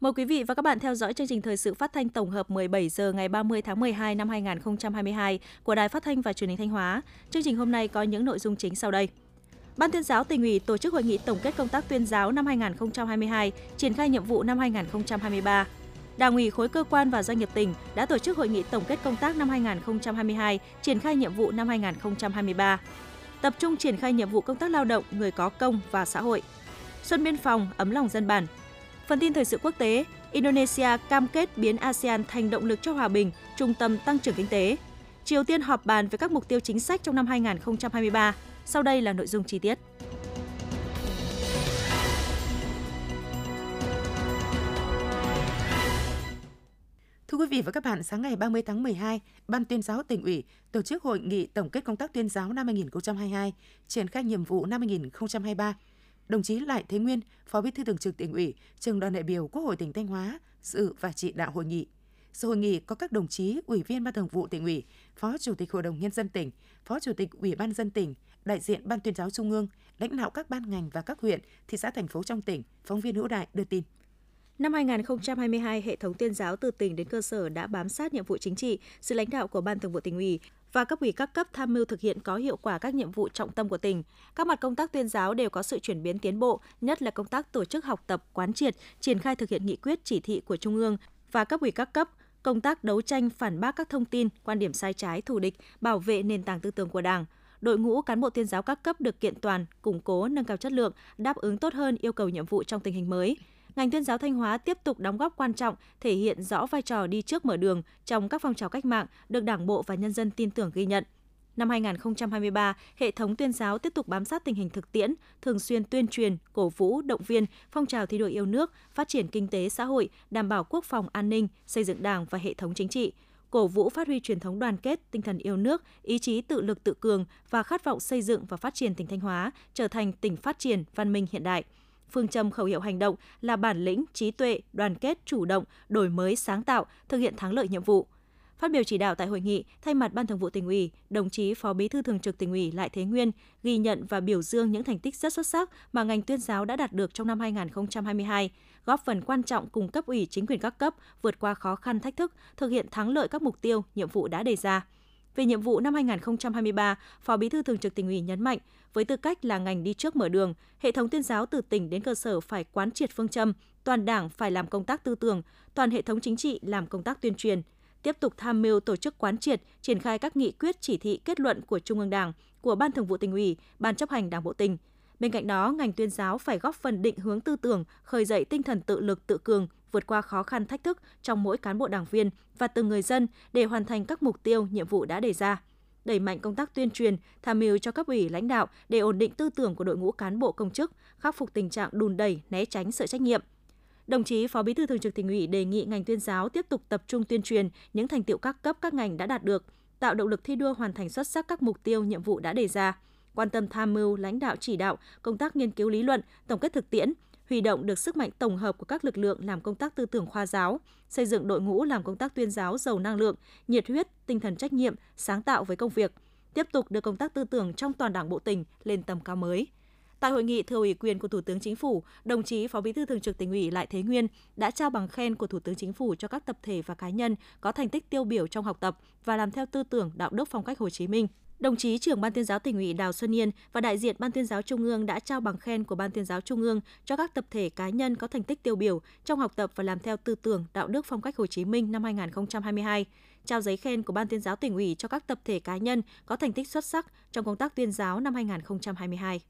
Mời quý vị và các bạn theo dõi chương trình thời sự phát thanh tổng hợp 17 giờ ngày 30 tháng 12 năm 2022 của Đài Phát thanh và Truyền hình Thanh Hóa. Chương trình hôm nay có những nội dung chính sau đây. Ban tuyên giáo tỉnh ủy tổ chức hội nghị tổng kết công tác tuyên giáo năm 2022, triển khai nhiệm vụ năm 2023. Đảng ủy khối cơ quan và doanh nghiệp tỉnh đã tổ chức hội nghị tổng kết công tác năm 2022, triển khai nhiệm vụ năm 2023. Tập trung triển khai nhiệm vụ công tác lao động, người có công và xã hội. Xuân biên phòng, ấm lòng dân bản, Phần tin thời sự quốc tế, Indonesia cam kết biến ASEAN thành động lực cho hòa bình, trung tâm tăng trưởng kinh tế. Triều Tiên họp bàn về các mục tiêu chính sách trong năm 2023. Sau đây là nội dung chi tiết. Thưa quý vị và các bạn, sáng ngày 30 tháng 12, Ban tuyên giáo tỉnh ủy tổ chức hội nghị tổng kết công tác tuyên giáo năm 2022, triển khai nhiệm vụ năm 2023 đồng chí Lại Thế Nguyên, Phó Bí thư Thường trực Tỉnh ủy, Trường đoàn đại biểu Quốc hội tỉnh Thanh Hóa dự và chỉ đạo hội nghị. Sự hội nghị có các đồng chí Ủy viên Ban Thường vụ Tỉnh ủy, Phó Chủ tịch Hội đồng nhân dân tỉnh, Phó Chủ tịch Ủy ban dân tỉnh, đại diện Ban tuyên giáo Trung ương, lãnh đạo các ban ngành và các huyện, thị xã thành phố trong tỉnh, phóng viên Hữu Đại đưa tin. Năm 2022, hệ thống tuyên giáo từ tỉnh đến cơ sở đã bám sát nhiệm vụ chính trị, sự lãnh đạo của Ban Thường vụ tỉnh ủy, và cấp ủy các cấp tham mưu thực hiện có hiệu quả các nhiệm vụ trọng tâm của tỉnh. Các mặt công tác tuyên giáo đều có sự chuyển biến tiến bộ, nhất là công tác tổ chức học tập, quán triệt, triển khai thực hiện nghị quyết chỉ thị của Trung ương và cấp ủy các cấp, công tác đấu tranh phản bác các thông tin, quan điểm sai trái, thù địch, bảo vệ nền tảng tư tưởng của Đảng. Đội ngũ cán bộ tuyên giáo các cấp được kiện toàn, củng cố, nâng cao chất lượng, đáp ứng tốt hơn yêu cầu nhiệm vụ trong tình hình mới ngành tuyên giáo Thanh Hóa tiếp tục đóng góp quan trọng, thể hiện rõ vai trò đi trước mở đường trong các phong trào cách mạng được Đảng bộ và nhân dân tin tưởng ghi nhận. Năm 2023, hệ thống tuyên giáo tiếp tục bám sát tình hình thực tiễn, thường xuyên tuyên truyền, cổ vũ, động viên, phong trào thi đua yêu nước, phát triển kinh tế xã hội, đảm bảo quốc phòng an ninh, xây dựng Đảng và hệ thống chính trị, cổ vũ phát huy truyền thống đoàn kết, tinh thần yêu nước, ý chí tự lực tự cường và khát vọng xây dựng và phát triển tỉnh Thanh Hóa trở thành tỉnh phát triển văn minh hiện đại – Phương châm khẩu hiệu hành động là bản lĩnh, trí tuệ, đoàn kết, chủ động, đổi mới, sáng tạo, thực hiện thắng lợi nhiệm vụ. Phát biểu chỉ đạo tại hội nghị, thay mặt Ban Thường vụ tỉnh ủy, đồng chí Phó Bí thư Thường trực tỉnh ủy Lại Thế Nguyên ghi nhận và biểu dương những thành tích rất xuất sắc mà ngành tuyên giáo đã đạt được trong năm 2022, góp phần quan trọng cùng cấp ủy chính quyền các cấp vượt qua khó khăn thách thức, thực hiện thắng lợi các mục tiêu, nhiệm vụ đã đề ra. Về nhiệm vụ năm 2023, Phó Bí thư Thường trực tỉnh ủy nhấn mạnh, với tư cách là ngành đi trước mở đường, hệ thống tuyên giáo từ tỉnh đến cơ sở phải quán triệt phương châm, toàn Đảng phải làm công tác tư tưởng, toàn hệ thống chính trị làm công tác tuyên truyền, tiếp tục tham mưu tổ chức quán triệt, triển khai các nghị quyết chỉ thị kết luận của Trung ương Đảng, của Ban Thường vụ tỉnh ủy, Ban chấp hành Đảng bộ tỉnh. Bên cạnh đó, ngành tuyên giáo phải góp phần định hướng tư tưởng, khơi dậy tinh thần tự lực tự cường, vượt qua khó khăn thách thức trong mỗi cán bộ đảng viên và từng người dân để hoàn thành các mục tiêu, nhiệm vụ đã đề ra đẩy mạnh công tác tuyên truyền, tham mưu cho cấp ủy lãnh đạo để ổn định tư tưởng của đội ngũ cán bộ công chức, khắc phục tình trạng đùn đẩy, né tránh sự trách nhiệm. Đồng chí Phó Bí thư Thường trực Tỉnh ủy đề nghị ngành tuyên giáo tiếp tục tập trung tuyên truyền những thành tiệu các cấp các ngành đã đạt được, tạo động lực thi đua hoàn thành xuất sắc các mục tiêu nhiệm vụ đã đề ra, quan tâm tham mưu lãnh đạo chỉ đạo công tác nghiên cứu lý luận, tổng kết thực tiễn, huy động được sức mạnh tổng hợp của các lực lượng làm công tác tư tưởng khoa giáo, xây dựng đội ngũ làm công tác tuyên giáo giàu năng lượng, nhiệt huyết, tinh thần trách nhiệm, sáng tạo với công việc, tiếp tục đưa công tác tư tưởng trong toàn Đảng bộ tỉnh lên tầm cao mới. Tại hội nghị thừa ủy quyền của Thủ tướng Chính phủ, đồng chí Phó Bí thư Thường trực Tỉnh ủy Lại Thế Nguyên đã trao bằng khen của Thủ tướng Chính phủ cho các tập thể và cá nhân có thành tích tiêu biểu trong học tập và làm theo tư tưởng đạo đức phong cách Hồ Chí Minh. Đồng chí trưởng Ban tuyên giáo tỉnh ủy Đào Xuân Yên và đại diện Ban tuyên giáo Trung ương đã trao bằng khen của Ban tuyên giáo Trung ương cho các tập thể cá nhân có thành tích tiêu biểu trong học tập và làm theo tư tưởng đạo đức phong cách Hồ Chí Minh năm 2022. Trao giấy khen của Ban tuyên giáo tỉnh ủy cho các tập thể cá nhân có thành tích xuất sắc trong công tác tuyên giáo năm 2022.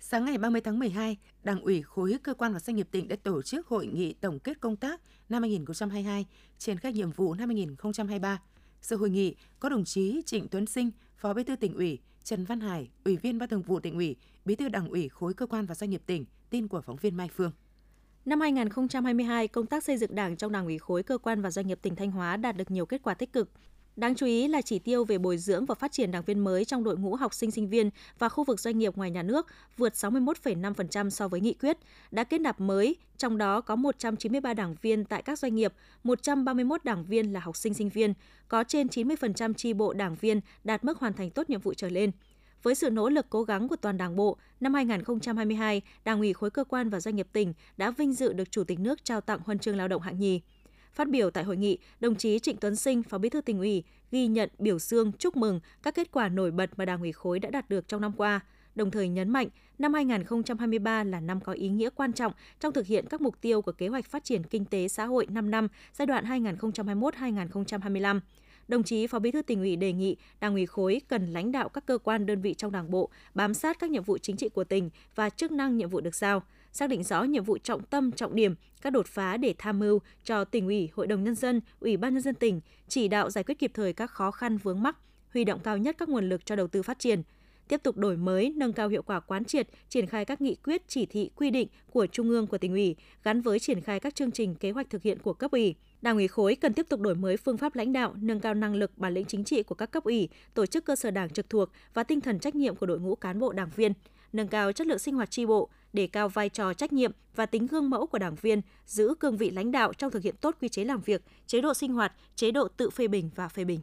Sáng ngày 30 tháng 12, Đảng ủy khối cơ quan và doanh nghiệp tỉnh đã tổ chức hội nghị tổng kết công tác năm 2022, triển khai nhiệm vụ năm 2023 sự hội nghị có đồng chí Trịnh Tuấn Sinh, Phó Bí thư tỉnh ủy, Trần Văn Hải, Ủy viên Ban Thường vụ tỉnh ủy, Bí thư Đảng ủy khối cơ quan và doanh nghiệp tỉnh, tin của phóng viên Mai Phương. Năm 2022, công tác xây dựng Đảng trong Đảng ủy khối cơ quan và doanh nghiệp tỉnh Thanh Hóa đạt được nhiều kết quả tích cực. Đáng chú ý là chỉ tiêu về bồi dưỡng và phát triển đảng viên mới trong đội ngũ học sinh sinh viên và khu vực doanh nghiệp ngoài nhà nước vượt 61,5% so với nghị quyết, đã kết nạp mới, trong đó có 193 đảng viên tại các doanh nghiệp, 131 đảng viên là học sinh sinh viên, có trên 90% chi bộ đảng viên đạt mức hoàn thành tốt nhiệm vụ trở lên. Với sự nỗ lực cố gắng của toàn Đảng bộ, năm 2022, Đảng ủy khối cơ quan và doanh nghiệp tỉnh đã vinh dự được Chủ tịch nước trao tặng huân chương lao động hạng nhì. Phát biểu tại hội nghị, đồng chí Trịnh Tuấn Sinh, Phó Bí thư tỉnh ủy, ghi nhận, biểu dương, chúc mừng các kết quả nổi bật mà Đảng ủy khối đã đạt được trong năm qua, đồng thời nhấn mạnh năm 2023 là năm có ý nghĩa quan trọng trong thực hiện các mục tiêu của kế hoạch phát triển kinh tế xã hội 5 năm giai đoạn 2021-2025 đồng chí Phó Bí thư tỉnh ủy đề nghị Đảng ủy khối cần lãnh đạo các cơ quan đơn vị trong Đảng bộ bám sát các nhiệm vụ chính trị của tỉnh và chức năng nhiệm vụ được giao, xác định rõ nhiệm vụ trọng tâm, trọng điểm, các đột phá để tham mưu cho tỉnh ủy, hội đồng nhân dân, ủy ban nhân dân tỉnh chỉ đạo giải quyết kịp thời các khó khăn vướng mắc, huy động cao nhất các nguồn lực cho đầu tư phát triển, tiếp tục đổi mới, nâng cao hiệu quả quán triệt, triển khai các nghị quyết, chỉ thị, quy định của Trung ương của tỉnh ủy gắn với triển khai các chương trình kế hoạch thực hiện của cấp ủy. Đảng ủy khối cần tiếp tục đổi mới phương pháp lãnh đạo, nâng cao năng lực, bản lĩnh chính trị của các cấp ủy, tổ chức cơ sở đảng trực thuộc và tinh thần trách nhiệm của đội ngũ cán bộ đảng viên, nâng cao chất lượng sinh hoạt tri bộ, đề cao vai trò trách nhiệm và tính gương mẫu của đảng viên, giữ cương vị lãnh đạo trong thực hiện tốt quy chế làm việc, chế độ sinh hoạt, chế độ tự phê bình và phê bình.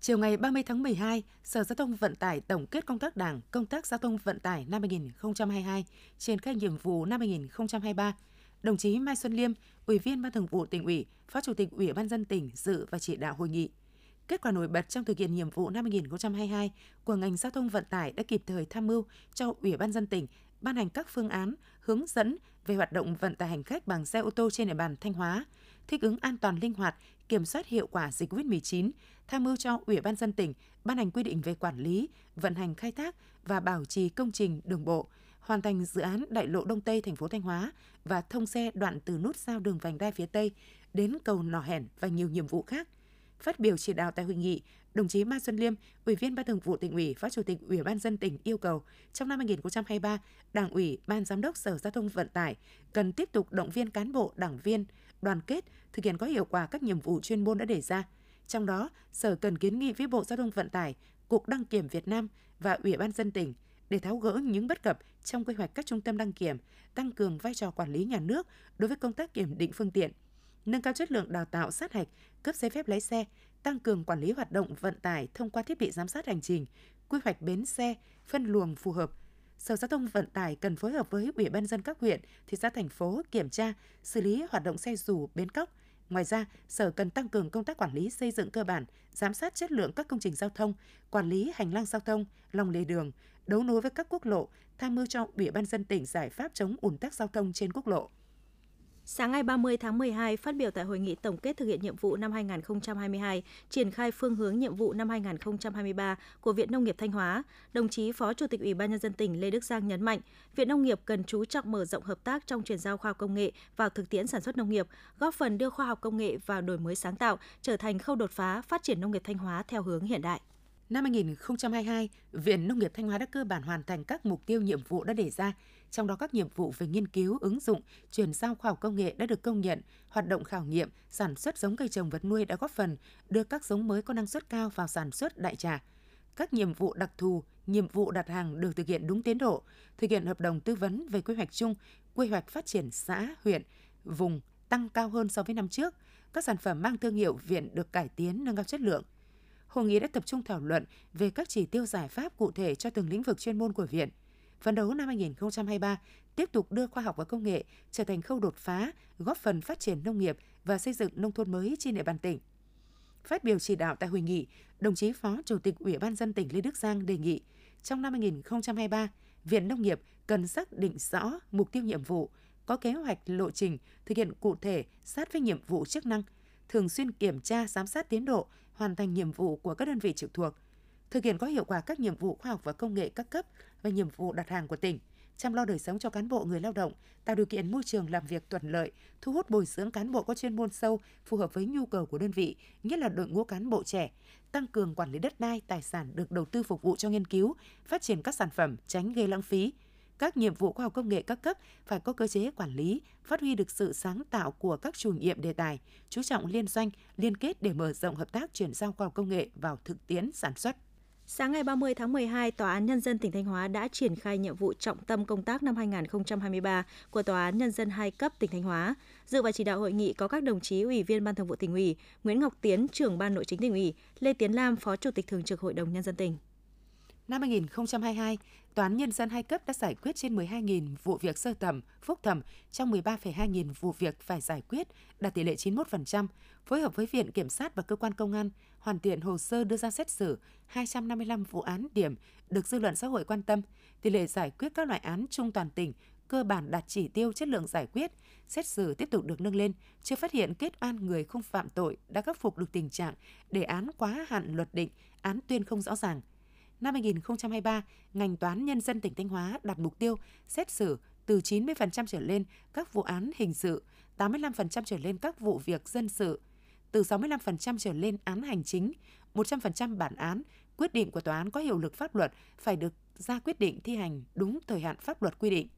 Chiều ngày 30 tháng 12, Sở Giao thông Vận tải tổng kết công tác Đảng, công tác giao thông vận tải năm 2022, triển khai nhiệm vụ năm 2023. Đồng chí Mai Xuân Liêm, Ủy viên Ban Thường vụ tỉnh ủy, Phó Chủ tịch Ủy ban dân tỉnh dự và chỉ đạo hội nghị. Kết quả nổi bật trong thực hiện nhiệm vụ năm 2022 của ngành giao thông vận tải đã kịp thời tham mưu cho Ủy ban dân tỉnh ban hành các phương án, hướng dẫn về hoạt động vận tải hành khách bằng xe ô tô trên địa bàn Thanh Hóa, thích ứng an toàn linh hoạt, kiểm soát hiệu quả dịch COVID-19, tham mưu cho Ủy ban dân tỉnh ban hành quy định về quản lý, vận hành khai thác và bảo trì công trình đường bộ, hoàn thành dự án đại lộ Đông Tây thành phố Thanh Hóa và thông xe đoạn từ nút giao đường vành đai phía Tây đến cầu Nỏ Hẻn và nhiều nhiệm vụ khác. Phát biểu chỉ đạo tại hội nghị, đồng chí Mai Xuân Liêm, Ủy viên Ban Thường vụ tỉnh ủy, Phó Chủ tịch Ủy ban dân tỉnh yêu cầu trong năm 2023, Đảng ủy, Ban giám đốc Sở Giao thông Vận tải cần tiếp tục động viên cán bộ, đảng viên đoàn kết thực hiện có hiệu quả các nhiệm vụ chuyên môn đã đề ra. Trong đó, Sở cần kiến nghị với Bộ Giao thông Vận tải, Cục Đăng kiểm Việt Nam và Ủy ban dân tỉnh để tháo gỡ những bất cập trong quy hoạch các trung tâm đăng kiểm, tăng cường vai trò quản lý nhà nước đối với công tác kiểm định phương tiện, nâng cao chất lượng đào tạo sát hạch, cấp giấy phép lái xe, tăng cường quản lý hoạt động vận tải thông qua thiết bị giám sát hành trình, quy hoạch bến xe, phân luồng phù hợp. Sở Giao thông Vận tải cần phối hợp với Ủy ban dân các huyện, thị xã thành phố kiểm tra, xử lý hoạt động xe dù, bến cóc. Ngoài ra, Sở cần tăng cường công tác quản lý xây dựng cơ bản, giám sát chất lượng các công trình giao thông, quản lý hành lang giao thông, lòng lề đường, đấu nối với các quốc lộ, tham mưu cho Ủy ban dân tỉnh giải pháp chống ùn tắc giao thông trên quốc lộ. Sáng ngày 30 tháng 12, phát biểu tại hội nghị tổng kết thực hiện nhiệm vụ năm 2022, triển khai phương hướng nhiệm vụ năm 2023 của Viện Nông nghiệp Thanh Hóa, đồng chí Phó Chủ tịch Ủy ban nhân dân tỉnh Lê Đức Giang nhấn mạnh, Viện Nông nghiệp cần chú trọng mở rộng hợp tác trong chuyển giao khoa học công nghệ vào thực tiễn sản xuất nông nghiệp, góp phần đưa khoa học công nghệ vào đổi mới sáng tạo, trở thành khâu đột phá phát triển nông nghiệp Thanh Hóa theo hướng hiện đại. Năm 2022, Viện Nông nghiệp Thanh Hóa đã cơ bản hoàn thành các mục tiêu nhiệm vụ đã đề ra, trong đó các nhiệm vụ về nghiên cứu, ứng dụng, chuyển giao khoa học công nghệ đã được công nhận, hoạt động khảo nghiệm, sản xuất giống cây trồng vật nuôi đã góp phần đưa các giống mới có năng suất cao vào sản xuất đại trà. Các nhiệm vụ đặc thù, nhiệm vụ đặt hàng được thực hiện đúng tiến độ, thực hiện hợp đồng tư vấn về quy hoạch chung, quy hoạch phát triển xã, huyện, vùng tăng cao hơn so với năm trước. Các sản phẩm mang thương hiệu viện được cải tiến nâng cao chất lượng hội nghị đã tập trung thảo luận về các chỉ tiêu giải pháp cụ thể cho từng lĩnh vực chuyên môn của viện. Phấn đấu năm 2023 tiếp tục đưa khoa học và công nghệ trở thành khâu đột phá, góp phần phát triển nông nghiệp và xây dựng nông thôn mới trên địa bàn tỉnh. Phát biểu chỉ đạo tại hội nghị, đồng chí Phó Chủ tịch Ủy ban dân tỉnh Lê Đức Giang đề nghị trong năm 2023, Viện Nông nghiệp cần xác định rõ mục tiêu nhiệm vụ, có kế hoạch lộ trình thực hiện cụ thể sát với nhiệm vụ chức năng, thường xuyên kiểm tra giám sát tiến độ hoàn thành nhiệm vụ của các đơn vị trực thuộc, thực hiện có hiệu quả các nhiệm vụ khoa học và công nghệ các cấp và nhiệm vụ đặt hàng của tỉnh, chăm lo đời sống cho cán bộ người lao động, tạo điều kiện môi trường làm việc thuận lợi, thu hút bồi dưỡng cán bộ có chuyên môn sâu phù hợp với nhu cầu của đơn vị, nhất là đội ngũ cán bộ trẻ, tăng cường quản lý đất đai, tài sản được đầu tư phục vụ cho nghiên cứu, phát triển các sản phẩm tránh gây lãng phí, các nhiệm vụ khoa học công nghệ các cấp phải có cơ chế quản lý, phát huy được sự sáng tạo của các chủ nhiệm đề tài, chú trọng liên doanh, liên kết để mở rộng hợp tác chuyển giao khoa học công nghệ vào thực tiễn sản xuất. Sáng ngày 30 tháng 12, Tòa án Nhân dân tỉnh Thanh Hóa đã triển khai nhiệm vụ trọng tâm công tác năm 2023 của Tòa án Nhân dân hai cấp tỉnh Thanh Hóa. Dự và chỉ đạo hội nghị có các đồng chí Ủy viên Ban Thường vụ tỉnh ủy, Nguyễn Ngọc Tiến, trưởng Ban Nội chính tỉnh ủy, Lê Tiến Lam, Phó Chủ tịch Thường trực Hội đồng Nhân dân tỉnh. Năm 2022, Tòa án Nhân dân hai cấp đã giải quyết trên 12.000 vụ việc sơ thẩm, phúc thẩm trong 13,2 nghìn vụ việc phải giải quyết, đạt tỷ lệ 91%, phối hợp với Viện Kiểm sát và Cơ quan Công an, hoàn thiện hồ sơ đưa ra xét xử 255 vụ án điểm được dư luận xã hội quan tâm, tỷ lệ giải quyết các loại án trung toàn tỉnh cơ bản đạt chỉ tiêu chất lượng giải quyết, xét xử tiếp tục được nâng lên, chưa phát hiện kết an người không phạm tội đã khắc phục được tình trạng đề án quá hạn luật định, án tuyên không rõ ràng – năm 2023, ngành toán nhân dân tỉnh Thanh Hóa đặt mục tiêu xét xử từ 90% trở lên các vụ án hình sự, 85% trở lên các vụ việc dân sự, từ 65% trở lên án hành chính, 100% bản án, quyết định của tòa án có hiệu lực pháp luật phải được ra quyết định thi hành đúng thời hạn pháp luật quy định.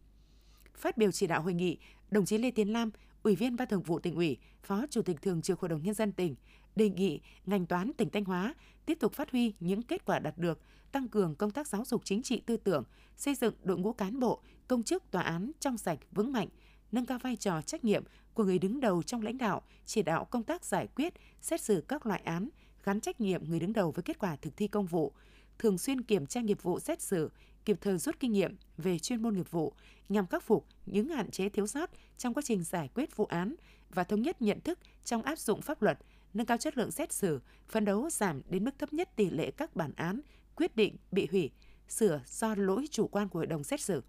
Phát biểu chỉ đạo hội nghị, đồng chí Lê Tiến Lam, Ủy viên Ban Thường vụ tỉnh ủy, Phó Chủ tịch Thường trực Hội đồng nhân dân tỉnh đề nghị ngành toán tỉnh Thanh Hóa tiếp tục phát huy những kết quả đạt được, tăng cường công tác giáo dục chính trị tư tưởng, xây dựng đội ngũ cán bộ, công chức tòa án trong sạch vững mạnh, nâng cao vai trò trách nhiệm của người đứng đầu trong lãnh đạo, chỉ đạo công tác giải quyết, xét xử các loại án, gắn trách nhiệm người đứng đầu với kết quả thực thi công vụ, thường xuyên kiểm tra nghiệp vụ xét xử, kịp thời rút kinh nghiệm về chuyên môn nghiệp vụ nhằm khắc phục những hạn chế thiếu sót trong quá trình giải quyết vụ án và thống nhất nhận thức trong áp dụng pháp luật, nâng cao chất lượng xét xử, phấn đấu giảm đến mức thấp nhất tỷ lệ các bản án, quyết định bị hủy, sửa do lỗi chủ quan của hội đồng xét xử.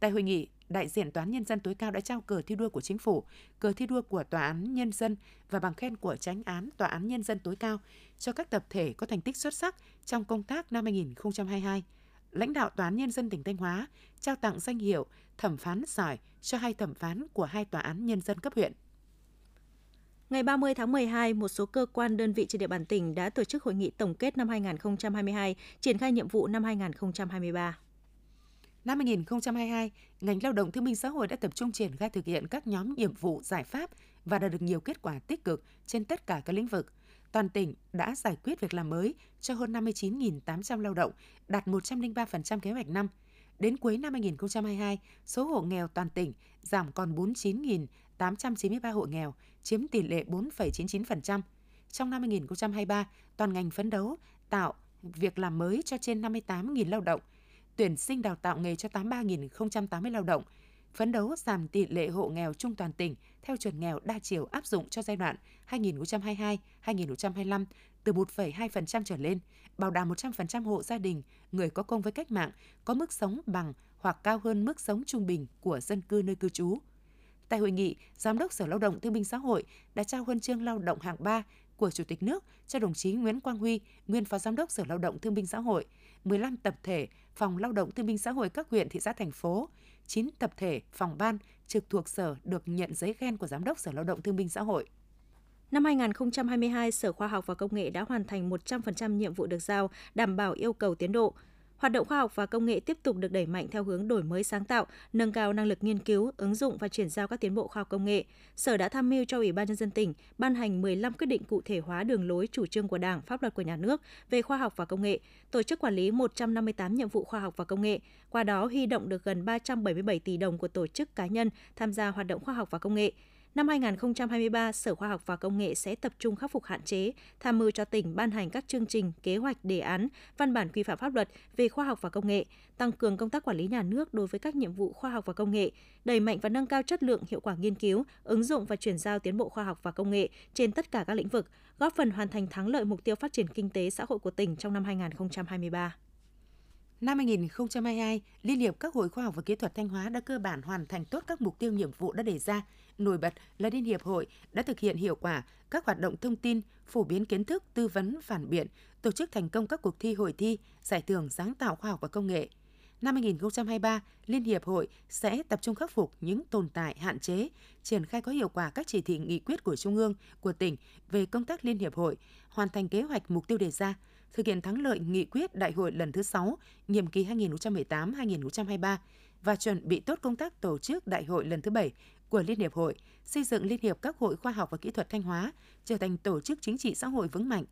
Tại hội nghị, đại diện Tòa án Nhân dân tối cao đã trao cờ thi đua của chính phủ, cờ thi đua của Tòa án Nhân dân và bằng khen của tránh án Tòa án Nhân dân tối cao cho các tập thể có thành tích xuất sắc trong công tác năm 2022. Lãnh đạo Tòa án Nhân dân tỉnh Thanh Hóa trao tặng danh hiệu thẩm phán giỏi cho hai thẩm phán của hai tòa án nhân dân cấp huyện. Ngày 30 tháng 12, một số cơ quan đơn vị trên địa bàn tỉnh đã tổ chức hội nghị tổng kết năm 2022, triển khai nhiệm vụ năm 2023. Năm 2022, ngành lao động thương minh xã hội đã tập trung triển khai thực hiện các nhóm nhiệm vụ giải pháp và đạt được nhiều kết quả tích cực trên tất cả các lĩnh vực. Toàn tỉnh đã giải quyết việc làm mới cho hơn 59.800 lao động, đạt 103% kế hoạch năm. Đến cuối năm 2022, số hộ nghèo toàn tỉnh giảm còn 893 hộ nghèo, chiếm tỷ lệ 4,99%. Trong năm 2023, toàn ngành phấn đấu tạo việc làm mới cho trên 58.000 lao động, tuyển sinh đào tạo nghề cho 83.080 lao động, phấn đấu giảm tỷ lệ hộ nghèo trung toàn tỉnh theo chuẩn nghèo đa chiều áp dụng cho giai đoạn 2022-2025 từ 1,2% trở lên, bảo đảm 100% hộ gia đình, người có công với cách mạng có mức sống bằng hoặc cao hơn mức sống trung bình của dân cư nơi cư trú. Tại hội nghị, Giám đốc Sở Lao động Thương binh Xã hội đã trao huân chương lao động hạng 3 của Chủ tịch nước cho đồng chí Nguyễn Quang Huy, nguyên Phó Giám đốc Sở Lao động Thương binh Xã hội, 15 tập thể phòng lao động thương binh xã hội các huyện, thị xã, thành phố, 9 tập thể phòng ban trực thuộc Sở được nhận giấy khen của Giám đốc Sở Lao động Thương binh Xã hội. Năm 2022, Sở Khoa học và Công nghệ đã hoàn thành 100% nhiệm vụ được giao, đảm bảo yêu cầu tiến độ. Hoạt động khoa học và công nghệ tiếp tục được đẩy mạnh theo hướng đổi mới sáng tạo, nâng cao năng lực nghiên cứu, ứng dụng và chuyển giao các tiến bộ khoa học công nghệ. Sở đã tham mưu cho Ủy ban nhân dân tỉnh ban hành 15 quyết định cụ thể hóa đường lối chủ trương của Đảng, pháp luật của nhà nước về khoa học và công nghệ, tổ chức quản lý 158 nhiệm vụ khoa học và công nghệ, qua đó huy động được gần 377 tỷ đồng của tổ chức cá nhân tham gia hoạt động khoa học và công nghệ. Năm 2023, Sở Khoa học và Công nghệ sẽ tập trung khắc phục hạn chế, tham mưu cho tỉnh ban hành các chương trình, kế hoạch, đề án, văn bản quy phạm pháp luật về khoa học và công nghệ, tăng cường công tác quản lý nhà nước đối với các nhiệm vụ khoa học và công nghệ, đẩy mạnh và nâng cao chất lượng hiệu quả nghiên cứu, ứng dụng và chuyển giao tiến bộ khoa học và công nghệ trên tất cả các lĩnh vực, góp phần hoàn thành thắng lợi mục tiêu phát triển kinh tế xã hội của tỉnh trong năm 2023. Năm 2022, Liên hiệp các hội khoa học và kỹ thuật Thanh Hóa đã cơ bản hoàn thành tốt các mục tiêu nhiệm vụ đã đề ra. Nổi bật là Liên hiệp hội đã thực hiện hiệu quả các hoạt động thông tin, phổ biến kiến thức, tư vấn, phản biện, tổ chức thành công các cuộc thi hội thi, giải thưởng sáng tạo khoa học và công nghệ. Năm 2023, Liên hiệp hội sẽ tập trung khắc phục những tồn tại, hạn chế, triển khai có hiệu quả các chỉ thị nghị quyết của Trung ương, của tỉnh về công tác Liên hiệp hội, hoàn thành kế hoạch mục tiêu đề ra, thực hiện thắng lợi nghị quyết đại hội lần thứ 6, nhiệm kỳ 2018-2023 và chuẩn bị tốt công tác tổ chức đại hội lần thứ 7 của Liên hiệp hội, xây dựng Liên hiệp các hội khoa học và kỹ thuật Thanh Hóa trở thành tổ chức chính trị xã hội vững mạnh.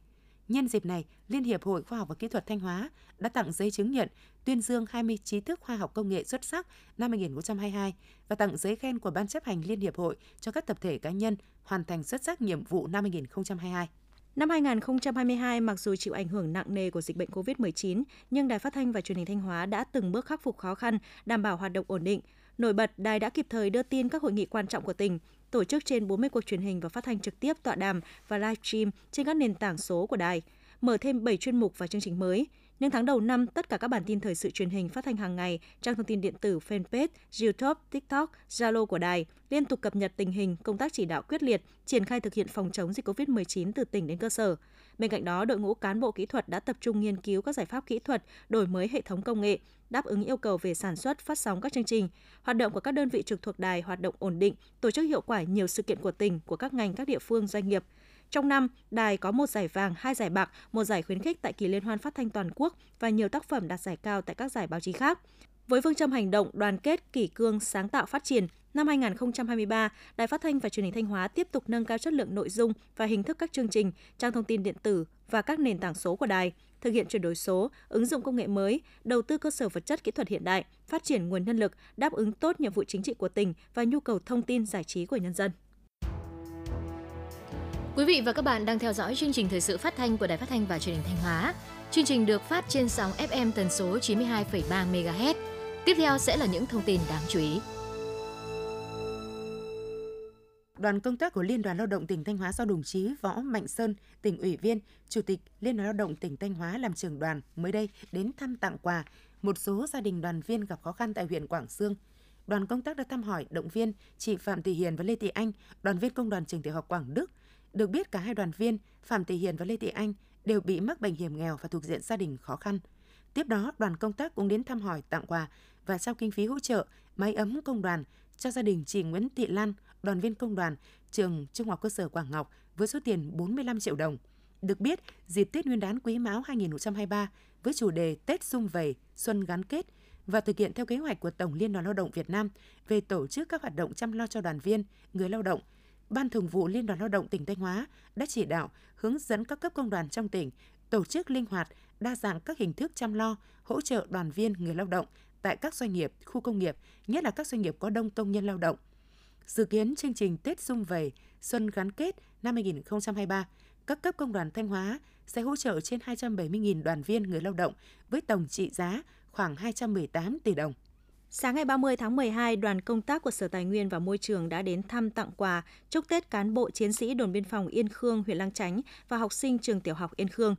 Nhân dịp này, Liên hiệp hội khoa học và kỹ thuật Thanh Hóa đã tặng giấy chứng nhận tuyên dương 20 trí thức khoa học công nghệ xuất sắc năm 2022 và tặng giấy khen của Ban chấp hành Liên hiệp hội cho các tập thể cá nhân hoàn thành xuất sắc nhiệm vụ năm 2022. Năm 2022, mặc dù chịu ảnh hưởng nặng nề của dịch bệnh COVID-19, nhưng Đài Phát thanh và Truyền hình Thanh Hóa đã từng bước khắc phục khó khăn, đảm bảo hoạt động ổn định. Nổi bật, đài đã kịp thời đưa tin các hội nghị quan trọng của tỉnh, tổ chức trên 40 cuộc truyền hình và phát thanh trực tiếp tọa đàm và livestream trên các nền tảng số của đài, mở thêm 7 chuyên mục và chương trình mới. Những tháng đầu năm, tất cả các bản tin thời sự truyền hình phát thanh hàng ngày, trang thông tin điện tử, fanpage, YouTube, TikTok, Zalo của đài liên tục cập nhật tình hình, công tác chỉ đạo quyết liệt, triển khai thực hiện phòng chống dịch COVID-19 từ tỉnh đến cơ sở. Bên cạnh đó, đội ngũ cán bộ kỹ thuật đã tập trung nghiên cứu các giải pháp kỹ thuật, đổi mới hệ thống công nghệ, đáp ứng yêu cầu về sản xuất, phát sóng các chương trình. Hoạt động của các đơn vị trực thuộc đài hoạt động ổn định, tổ chức hiệu quả nhiều sự kiện của tỉnh, của các ngành, các địa phương, doanh nghiệp. Trong năm, đài có một giải vàng, hai giải bạc, một giải khuyến khích tại kỳ liên hoan phát thanh toàn quốc và nhiều tác phẩm đạt giải cao tại các giải báo chí khác. Với phương châm hành động đoàn kết, kỷ cương, sáng tạo phát triển, năm 2023, Đài Phát thanh và Truyền hình Thanh Hóa tiếp tục nâng cao chất lượng nội dung và hình thức các chương trình, trang thông tin điện tử và các nền tảng số của đài, thực hiện chuyển đổi số, ứng dụng công nghệ mới, đầu tư cơ sở vật chất kỹ thuật hiện đại, phát triển nguồn nhân lực, đáp ứng tốt nhiệm vụ chính trị của tỉnh và nhu cầu thông tin giải trí của nhân dân. Quý vị và các bạn đang theo dõi chương trình thời sự phát thanh của Đài Phát thanh và Truyền hình Thanh Hóa. Chương trình được phát trên sóng FM tần số 92,3 MHz. Tiếp theo sẽ là những thông tin đáng chú ý. Đoàn công tác của Liên đoàn Lao động tỉnh Thanh Hóa do đồng chí Võ Mạnh Sơn, tỉnh ủy viên, Chủ tịch Liên đoàn Lao động tỉnh Thanh Hóa làm trưởng đoàn mới đây đến thăm tặng quà một số gia đình đoàn viên gặp khó khăn tại huyện Quảng Sương. Đoàn công tác đã thăm hỏi, động viên chị Phạm Thị Hiền và Lê Thị Anh, đoàn viên công đoàn trường tiểu học Quảng Đức. Được biết cả hai đoàn viên Phạm Thị Hiền và Lê Thị Anh đều bị mắc bệnh hiểm nghèo và thuộc diện gia đình khó khăn. Tiếp đó, đoàn công tác cũng đến thăm hỏi, tặng quà và trao kinh phí hỗ trợ máy ấm công đoàn cho gia đình chị Nguyễn Thị Lan, đoàn viên công đoàn trường Trung học cơ sở Quảng Ngọc với số tiền 45 triệu đồng. Được biết, dịp Tết Nguyên đán Quý Mão 2023 với chủ đề Tết Xung Vầy, Xuân gắn kết và thực hiện theo kế hoạch của Tổng Liên đoàn Lao động Việt Nam về tổ chức các hoạt động chăm lo cho đoàn viên, người lao động, Ban Thường vụ Liên đoàn Lao động tỉnh Thanh Hóa đã chỉ đạo hướng dẫn các cấp công đoàn trong tỉnh tổ chức linh hoạt, đa dạng các hình thức chăm lo, hỗ trợ đoàn viên người lao động tại các doanh nghiệp, khu công nghiệp, nhất là các doanh nghiệp có đông công nhân lao động. Dự kiến chương trình Tết Xung Vầy Xuân gắn kết năm 2023, các cấp công đoàn Thanh Hóa sẽ hỗ trợ trên 270.000 đoàn viên người lao động với tổng trị giá khoảng 218 tỷ đồng. Sáng ngày 30 tháng 12, đoàn công tác của Sở Tài nguyên và Môi trường đã đến thăm tặng quà, chúc Tết cán bộ chiến sĩ đồn biên phòng Yên Khương, huyện Lang Chánh và học sinh trường tiểu học Yên Khương.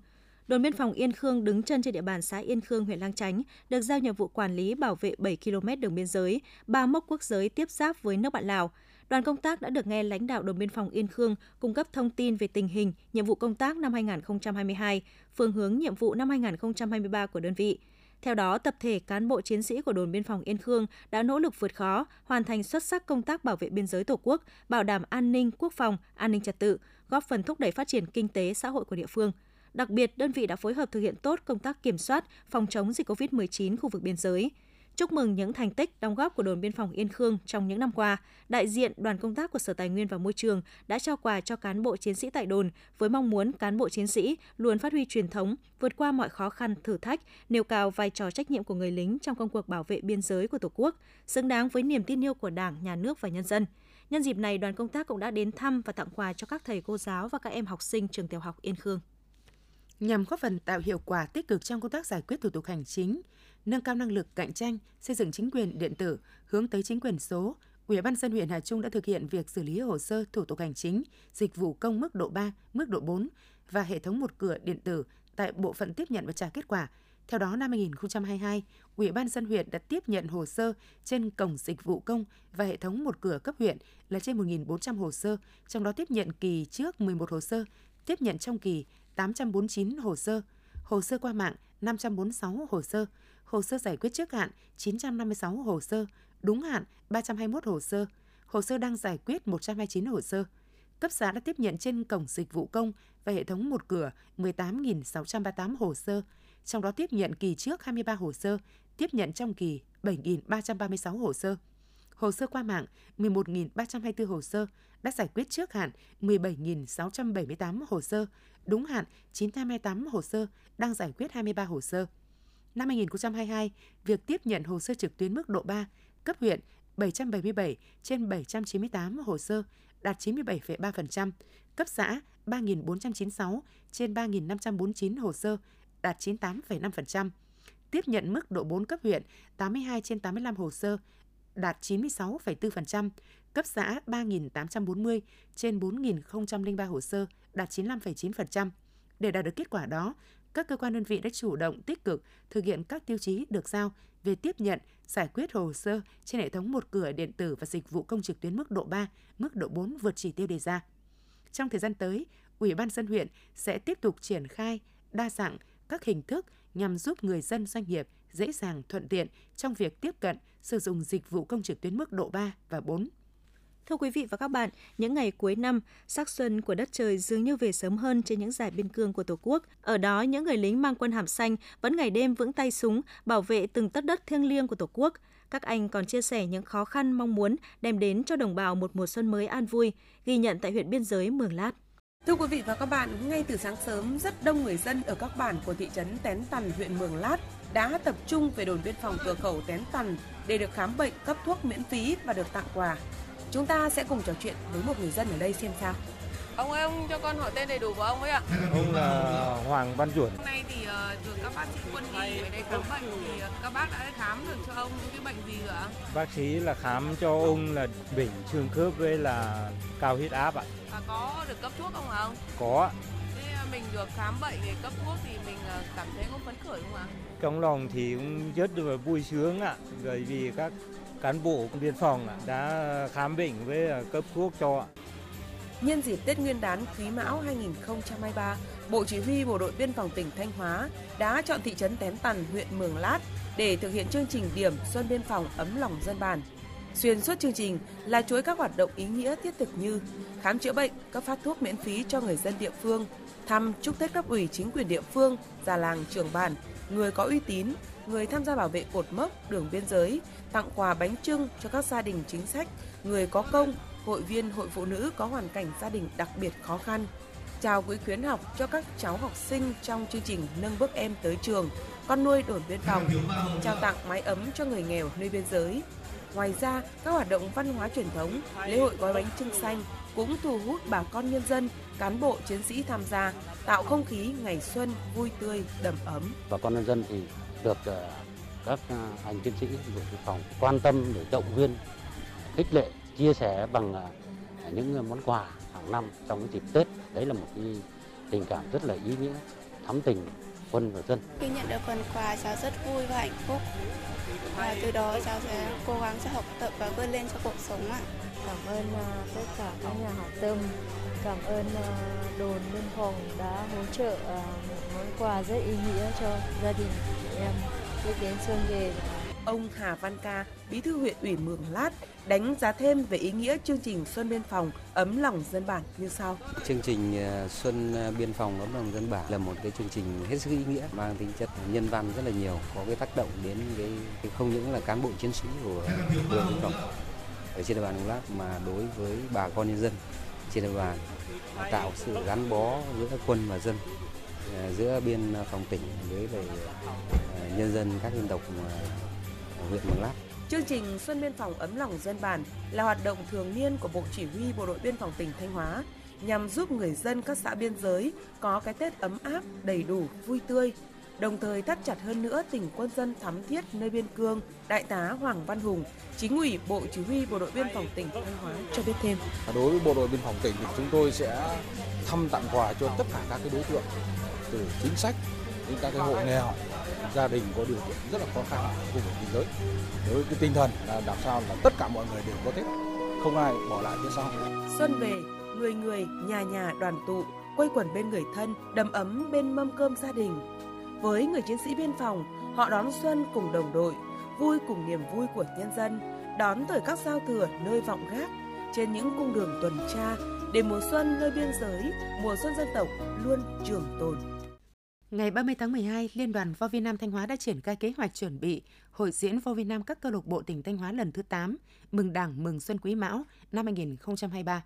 Đồn biên phòng Yên Khương đứng chân trên địa bàn xã Yên Khương, huyện Lang Chánh, được giao nhiệm vụ quản lý bảo vệ 7 km đường biên giới, ba mốc quốc giới tiếp giáp với nước bạn Lào. Đoàn công tác đã được nghe lãnh đạo đồn biên phòng Yên Khương cung cấp thông tin về tình hình, nhiệm vụ công tác năm 2022, phương hướng nhiệm vụ năm 2023 của đơn vị. Theo đó, tập thể cán bộ chiến sĩ của đồn biên phòng Yên Khương đã nỗ lực vượt khó, hoàn thành xuất sắc công tác bảo vệ biên giới Tổ quốc, bảo đảm an ninh quốc phòng, an ninh trật tự, góp phần thúc đẩy phát triển kinh tế xã hội của địa phương. Đặc biệt, đơn vị đã phối hợp thực hiện tốt công tác kiểm soát, phòng chống dịch COVID-19 khu vực biên giới. Chúc mừng những thành tích đóng góp của đồn biên phòng Yên Khương trong những năm qua, đại diện đoàn công tác của Sở Tài nguyên và Môi trường đã trao quà cho cán bộ chiến sĩ tại đồn với mong muốn cán bộ chiến sĩ luôn phát huy truyền thống, vượt qua mọi khó khăn, thử thách, nêu cao vai trò trách nhiệm của người lính trong công cuộc bảo vệ biên giới của Tổ quốc, xứng đáng với niềm tin yêu của Đảng, Nhà nước và nhân dân. Nhân dịp này, đoàn công tác cũng đã đến thăm và tặng quà cho các thầy cô giáo và các em học sinh trường tiểu học Yên Khương nhằm góp phần tạo hiệu quả tích cực trong công tác giải quyết thủ tục hành chính, nâng cao năng lực cạnh tranh, xây dựng chính quyền điện tử hướng tới chính quyền số. Ủy ban dân huyện Hà Trung đã thực hiện việc xử lý hồ sơ thủ tục hành chính, dịch vụ công mức độ 3, mức độ 4 và hệ thống một cửa điện tử tại bộ phận tiếp nhận và trả kết quả. Theo đó, năm 2022, Ủy ban dân huyện đã tiếp nhận hồ sơ trên cổng dịch vụ công và hệ thống một cửa cấp huyện là trên 1.400 hồ sơ, trong đó tiếp nhận kỳ trước 11 hồ sơ, tiếp nhận trong kỳ 849 hồ sơ, hồ sơ qua mạng 546 hồ sơ, hồ sơ giải quyết trước hạn 956 hồ sơ, đúng hạn 321 hồ sơ, hồ sơ đang giải quyết 129 hồ sơ. cấp xã đã tiếp nhận trên cổng dịch vụ công và hệ thống một cửa 18.638 hồ sơ, trong đó tiếp nhận kỳ trước 23 hồ sơ, tiếp nhận trong kỳ 7.336 hồ sơ. Hồ sơ qua mạng 11.324 hồ sơ, đã giải quyết trước hạn 17.678 hồ sơ, đúng hạn 928 hồ sơ, đang giải quyết 23 hồ sơ. Năm 2022, việc tiếp nhận hồ sơ trực tuyến mức độ 3, cấp huyện 777 trên 798 hồ sơ, đạt 97,3%, cấp xã 3.496 trên 3.549 hồ sơ, đạt 98,5%. Tiếp nhận mức độ 4 cấp huyện 82 trên 85 hồ sơ, đạt 96,4%, cấp xã 3.840 trên 4.003 hồ sơ, đạt 95,9%. Để đạt được kết quả đó, các cơ quan đơn vị đã chủ động tích cực thực hiện các tiêu chí được giao về tiếp nhận, giải quyết hồ sơ trên hệ thống một cửa điện tử và dịch vụ công trực tuyến mức độ 3, mức độ 4 vượt chỉ tiêu đề ra. Trong thời gian tới, Ủy ban dân huyện sẽ tiếp tục triển khai đa dạng các hình thức nhằm giúp người dân doanh nghiệp dễ dàng thuận tiện trong việc tiếp cận sử dụng dịch vụ công trực tuyến mức độ 3 và 4. Thưa quý vị và các bạn, những ngày cuối năm, sắc xuân của đất trời dường như về sớm hơn trên những giải biên cương của Tổ quốc. Ở đó, những người lính mang quân hàm xanh vẫn ngày đêm vững tay súng, bảo vệ từng tất đất thiêng liêng của Tổ quốc. Các anh còn chia sẻ những khó khăn mong muốn đem đến cho đồng bào một mùa xuân mới an vui, ghi nhận tại huyện biên giới Mường Lát. Thưa quý vị và các bạn, ngay từ sáng sớm, rất đông người dân ở các bản của thị trấn Tén Tần, huyện Mường Lát đã tập trung về đồn biên phòng cửa khẩu Tén Tần để được khám bệnh, cấp thuốc miễn phí và được tặng quà. Chúng ta sẽ cùng trò chuyện với một người dân ở đây xem sao. Ông ơi, ông cho con hỏi tên đầy đủ của ông ấy ạ. Ông là Hoàng Văn Chuẩn. Hôm nay thì uh, được các bác sĩ quân y ở đây khám bệnh thì uh, các bác đã khám được cho ông những cái bệnh gì rồi ạ? Bác sĩ là khám cho ông là bệnh xương khớp với là cao huyết áp ạ. Và có được cấp thuốc không ông? Có. Mình được khám bệnh để cấp thuốc thì mình uh, cảm thấy có phấn khởi không ạ? Trong lòng thì cũng rất là vui sướng ạ, bởi vì các cán bộ biên phòng đã khám bệnh với cấp thuốc cho. Nhân dịp Tết Nguyên đán Quý Mão 2023, Bộ Chỉ huy Bộ đội Biên phòng tỉnh Thanh Hóa đã chọn thị trấn Tén Tần, huyện Mường Lát để thực hiện chương trình điểm Xuân Biên phòng ấm lòng dân bản. Xuyên suốt chương trình là chuỗi các hoạt động ý nghĩa thiết thực như khám chữa bệnh, cấp phát thuốc miễn phí cho người dân địa phương, thăm chúc Tết cấp ủy chính quyền địa phương, già làng trưởng bản, người có uy tín, người tham gia bảo vệ cột mốc, đường biên giới, tặng quà bánh trưng cho các gia đình chính sách, người có công, hội viên hội phụ nữ có hoàn cảnh gia đình đặc biệt khó khăn. chào quỹ khuyến học cho các cháu học sinh trong chương trình nâng bước em tới trường, con nuôi đồn biên phòng, trao tặng mái ấm cho người nghèo nơi biên giới. Ngoài ra, các hoạt động văn hóa truyền thống, lễ hội gói bánh trưng xanh cũng thu hút bà con nhân dân, cán bộ chiến sĩ tham gia, tạo không khí ngày xuân vui tươi, đầm ấm. Bà con nhân dân thì được ờ, các ờ, anh chiến sĩ bộ biên phòng quan tâm để động viên, khích lệ, chia sẻ bằng ờ, những món quà hàng năm trong dịp Tết. Đấy là một cái tình cảm rất là ý nghĩa, thắm tình quân và dân. Khi nhận được phần quà cháu rất vui và hạnh phúc. Và từ đó cháu sẽ cố gắng sẽ học tập và vươn lên trong cuộc sống ạ. Cảm ơn uh, tất cả các nhà hảo tâm, cảm ơn uh, đồn biên phòng đã hỗ trợ uh, một món quà rất ý nghĩa cho gia đình em Tết đến xuân về. Ông Hà Văn Ca, bí thư huyện ủy Mường Lát đánh giá thêm về ý nghĩa chương trình Xuân Biên phòng ấm lòng dân bản như sau. Chương trình Xuân Biên phòng ấm lòng dân bản là một cái chương trình hết sức ý nghĩa mang tính chất nhân văn rất là nhiều, có cái tác động đến cái, không những là cán bộ chiến sĩ của lượng biên phòng ở trên địa bàn Mường Lát mà đối với bà con nhân dân trên địa bàn tạo sự gắn bó giữa quân và dân à, giữa biên phòng tỉnh với lại à, nhân dân các dân tộc huyện Mường Lát. Chương trình Xuân Biên phòng ấm lòng dân bản là hoạt động thường niên của Bộ Chỉ huy Bộ đội Biên phòng tỉnh Thanh Hóa nhằm giúp người dân các xã biên giới có cái Tết ấm áp, đầy đủ, vui tươi, đồng thời thắt chặt hơn nữa tình quân dân thắm thiết nơi biên cương, Đại tá Hoàng Văn Hùng, chính ủy Bộ Chỉ huy Bộ đội Biên phòng tỉnh Thanh Hóa cho biết thêm. Đối với Bộ đội Biên phòng tỉnh thì chúng tôi sẽ thăm tặng quà cho tất cả các cái đối tượng từ chính sách đến các cái hộ nghèo. Gia đình có điều kiện rất là khó khăn ở khu vực biên giới. Với cái tinh thần là làm sao là tất cả mọi người đều có tết không ai bỏ lại phía sau. Xuân về người người nhà nhà đoàn tụ quây quần bên người thân đầm ấm bên mâm cơm gia đình với người chiến sĩ biên phòng họ đón xuân cùng đồng đội vui cùng niềm vui của nhân dân đón thời các giao thừa nơi vọng gác trên những cung đường tuần tra để mùa xuân nơi biên giới, mùa xuân dân tộc luôn trường tồn. Ngày 30 tháng 12, Liên đoàn Vo Việt Nam Thanh Hóa đã triển khai kế hoạch chuẩn bị Hội diễn Vo Việt Nam các câu lạc bộ tỉnh Thanh Hóa lần thứ 8, mừng Đảng mừng Xuân Quý Mão năm 2023.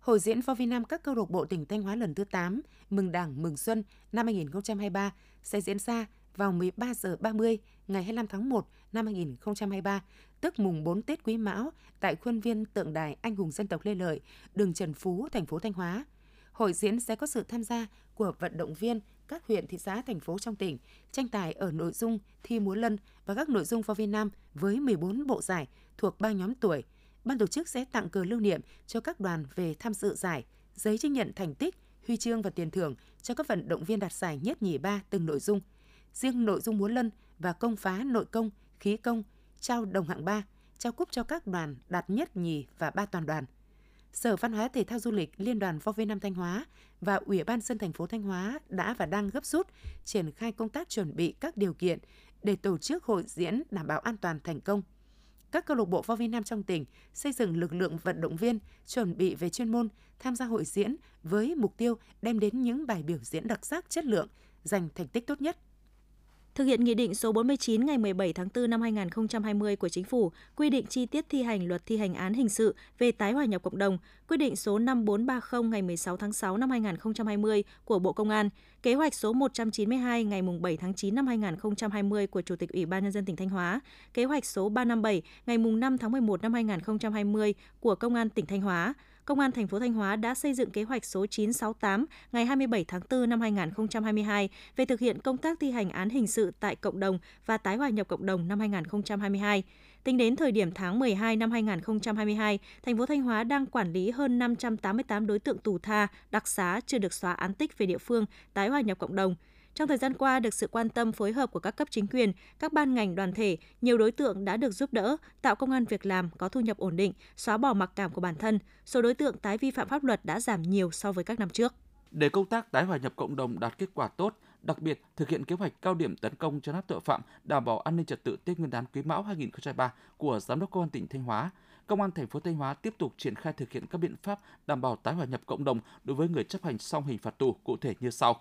Hội diễn Phó Việt Nam các câu lạc bộ tỉnh Thanh Hóa lần thứ 8, mừng Đảng mừng Xuân năm 2023 sẽ diễn ra vào 13 giờ 30 ngày 25 tháng 1 năm 2023, tức mùng 4 Tết Quý Mão tại khuôn viên tượng đài anh hùng dân tộc Lê Lợi, đường Trần Phú, thành phố Thanh Hóa. Hội diễn sẽ có sự tham gia của vận động viên các huyện, thị xã, thành phố trong tỉnh, tranh tài ở nội dung thi múa lân và các nội dung phó Việt Nam với 14 bộ giải thuộc ba nhóm tuổi. Ban tổ chức sẽ tặng cờ lưu niệm cho các đoàn về tham dự giải, giấy chứng nhận thành tích, huy chương và tiền thưởng cho các vận động viên đạt giải nhất nhì ba từng nội dung. Riêng nội dung múa lân và công phá nội công, khí công, trao đồng hạng 3, trao cúp cho các đoàn đạt nhất nhì và ba toàn đoàn – Sở Văn hóa Thể thao Du lịch, Liên đoàn Võ Việt Nam Thanh Hóa và Ủy ban dân thành phố Thanh Hóa đã và đang gấp rút triển khai công tác chuẩn bị các điều kiện để tổ chức hội diễn đảm bảo an toàn thành công. Các câu lạc bộ võ Việt Nam trong tỉnh xây dựng lực lượng vận động viên chuẩn bị về chuyên môn tham gia hội diễn với mục tiêu đem đến những bài biểu diễn đặc sắc chất lượng, giành thành tích tốt nhất thực hiện Nghị định số 49 ngày 17 tháng 4 năm 2020 của Chính phủ quy định chi tiết thi hành luật thi hành án hình sự về tái hòa nhập cộng đồng, quyết định số 5430 ngày 16 tháng 6 năm 2020 của Bộ Công an, kế hoạch số 192 ngày 7 tháng 9 năm 2020 của Chủ tịch Ủy ban Nhân dân tỉnh Thanh Hóa, kế hoạch số 357 ngày 5 tháng 11 năm 2020 của Công an tỉnh Thanh Hóa, Công an thành phố Thanh Hóa đã xây dựng kế hoạch số 968 ngày 27 tháng 4 năm 2022 về thực hiện công tác thi hành án hình sự tại cộng đồng và tái hòa nhập cộng đồng năm 2022. Tính đến thời điểm tháng 12 năm 2022, thành phố Thanh Hóa đang quản lý hơn 588 đối tượng tù tha, đặc xá chưa được xóa án tích về địa phương, tái hòa nhập cộng đồng. Trong thời gian qua, được sự quan tâm phối hợp của các cấp chính quyền, các ban ngành đoàn thể, nhiều đối tượng đã được giúp đỡ, tạo công an việc làm, có thu nhập ổn định, xóa bỏ mặc cảm của bản thân. Số đối tượng tái vi phạm pháp luật đã giảm nhiều so với các năm trước. Để công tác tái hòa nhập cộng đồng đạt kết quả tốt, đặc biệt thực hiện kế hoạch cao điểm tấn công chấn áp tội phạm, đảm bảo an ninh trật tự Tết Nguyên đán Quý Mão 2023 của Giám đốc Công an tỉnh Thanh Hóa, Công an thành phố Thanh Hóa tiếp tục triển khai thực hiện các biện pháp đảm bảo tái hòa nhập cộng đồng đối với người chấp hành xong hình phạt tù cụ thể như sau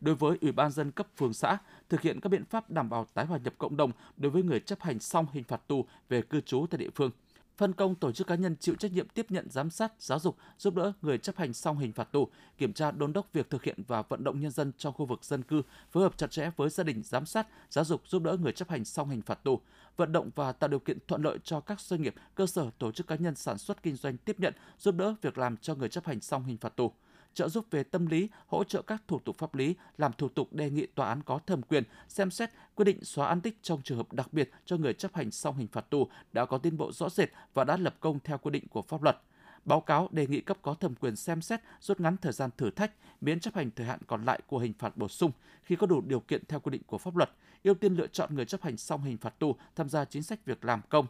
đối với Ủy ban dân cấp phường xã thực hiện các biện pháp đảm bảo tái hòa nhập cộng đồng đối với người chấp hành xong hình phạt tù về cư trú tại địa phương. Phân công tổ chức cá nhân chịu trách nhiệm tiếp nhận giám sát, giáo dục, giúp đỡ người chấp hành xong hình phạt tù, kiểm tra đôn đốc việc thực hiện và vận động nhân dân trong khu vực dân cư, phối hợp chặt chẽ với gia đình giám sát, giáo dục giúp đỡ người chấp hành xong hình phạt tù, vận động và tạo điều kiện thuận lợi cho các doanh nghiệp, cơ sở, tổ chức cá nhân sản xuất kinh doanh tiếp nhận, giúp đỡ việc làm cho người chấp hành xong hình phạt tù trợ giúp về tâm lý, hỗ trợ các thủ tục pháp lý, làm thủ tục đề nghị tòa án có thẩm quyền xem xét quyết định xóa án tích trong trường hợp đặc biệt cho người chấp hành xong hình phạt tù đã có tiến bộ rõ rệt và đã lập công theo quy định của pháp luật. Báo cáo đề nghị cấp có thẩm quyền xem xét rút ngắn thời gian thử thách, miễn chấp hành thời hạn còn lại của hình phạt bổ sung khi có đủ điều kiện theo quy định của pháp luật, ưu tiên lựa chọn người chấp hành xong hình phạt tù tham gia chính sách việc làm công,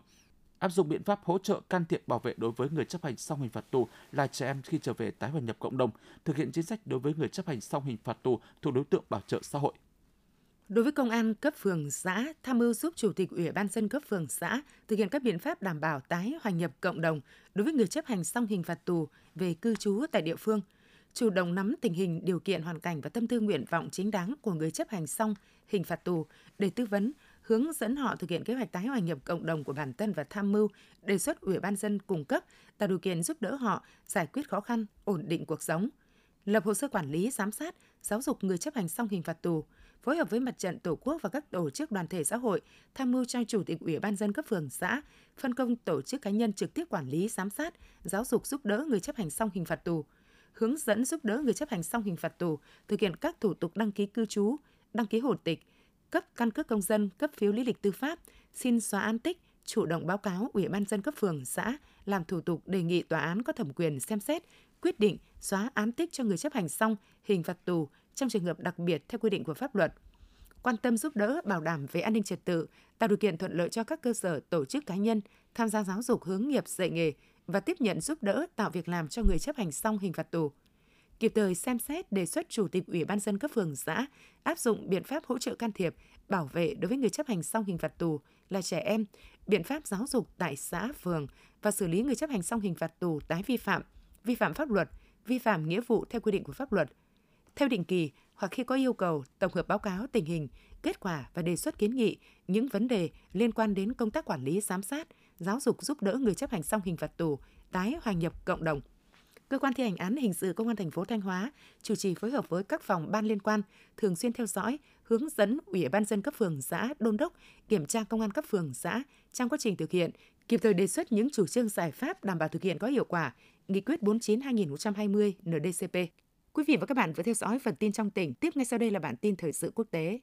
áp dụng biện pháp hỗ trợ can thiệp bảo vệ đối với người chấp hành xong hình phạt tù là trẻ em khi trở về tái hòa nhập cộng đồng, thực hiện chính sách đối với người chấp hành xong hình phạt tù thuộc đối tượng bảo trợ xã hội. Đối với công an cấp phường xã, tham mưu giúp Chủ tịch Ủy ban dân cấp phường xã thực hiện các biện pháp đảm bảo tái hòa nhập cộng đồng đối với người chấp hành xong hình phạt tù về cư trú tại địa phương, chủ động nắm tình hình, điều kiện, hoàn cảnh và tâm tư nguyện vọng chính đáng của người chấp hành xong hình phạt tù để tư vấn, hướng dẫn họ thực hiện kế hoạch tái hòa nhập cộng đồng của bản thân và tham mưu, đề xuất Ủy ban dân cung cấp, tạo điều kiện giúp đỡ họ giải quyết khó khăn, ổn định cuộc sống. Lập hồ sơ quản lý, giám sát, giáo dục người chấp hành xong hình phạt tù, phối hợp với mặt trận Tổ quốc và các tổ chức đoàn thể xã hội, tham mưu cho Chủ tịch Ủy ban dân cấp phường xã, phân công tổ chức cá nhân trực tiếp quản lý, giám sát, giáo dục giúp đỡ người chấp hành xong hình phạt tù, hướng dẫn giúp đỡ người chấp hành xong hình phạt tù thực hiện các thủ tục đăng ký cư trú, đăng ký hộ tịch, cấp căn cước công dân, cấp phiếu lý lịch tư pháp, xin xóa án tích, chủ động báo cáo Ủy ban dân cấp phường, xã làm thủ tục đề nghị tòa án có thẩm quyền xem xét, quyết định xóa án tích cho người chấp hành xong hình phạt tù trong trường hợp đặc biệt theo quy định của pháp luật. Quan tâm giúp đỡ bảo đảm về an ninh trật tự, tạo điều kiện thuận lợi cho các cơ sở, tổ chức cá nhân tham gia giáo dục hướng nghiệp dạy nghề và tiếp nhận giúp đỡ tạo việc làm cho người chấp hành xong hình phạt tù kịp thời xem xét đề xuất Chủ tịch Ủy ban dân cấp phường xã áp dụng biện pháp hỗ trợ can thiệp, bảo vệ đối với người chấp hành xong hình phạt tù là trẻ em, biện pháp giáo dục tại xã, phường và xử lý người chấp hành xong hình phạt tù tái vi phạm, vi phạm pháp luật vi phạm nghĩa vụ theo quy định của pháp luật. Theo định kỳ hoặc khi có yêu cầu tổng hợp báo cáo tình hình, kết quả và đề xuất kiến nghị những vấn đề liên quan đến công tác quản lý, giám sát, giáo dục giúp đỡ người chấp hành xong hình phạt tù, tái hòa nhập cộng đồng. Cơ quan thi hành án hình sự công an thành phố Thanh Hóa chủ trì phối hợp với các phòng ban liên quan thường xuyên theo dõi, hướng dẫn Ủy ban dân cấp phường xã đôn đốc kiểm tra công an cấp phường xã trong quá trình thực hiện, kịp thời đề xuất những chủ trương giải pháp đảm bảo thực hiện có hiệu quả Nghị quyết 49/2020 NDCP. Quý vị và các bạn vừa theo dõi phần tin trong tỉnh. Tiếp ngay sau đây là bản tin thời sự quốc tế.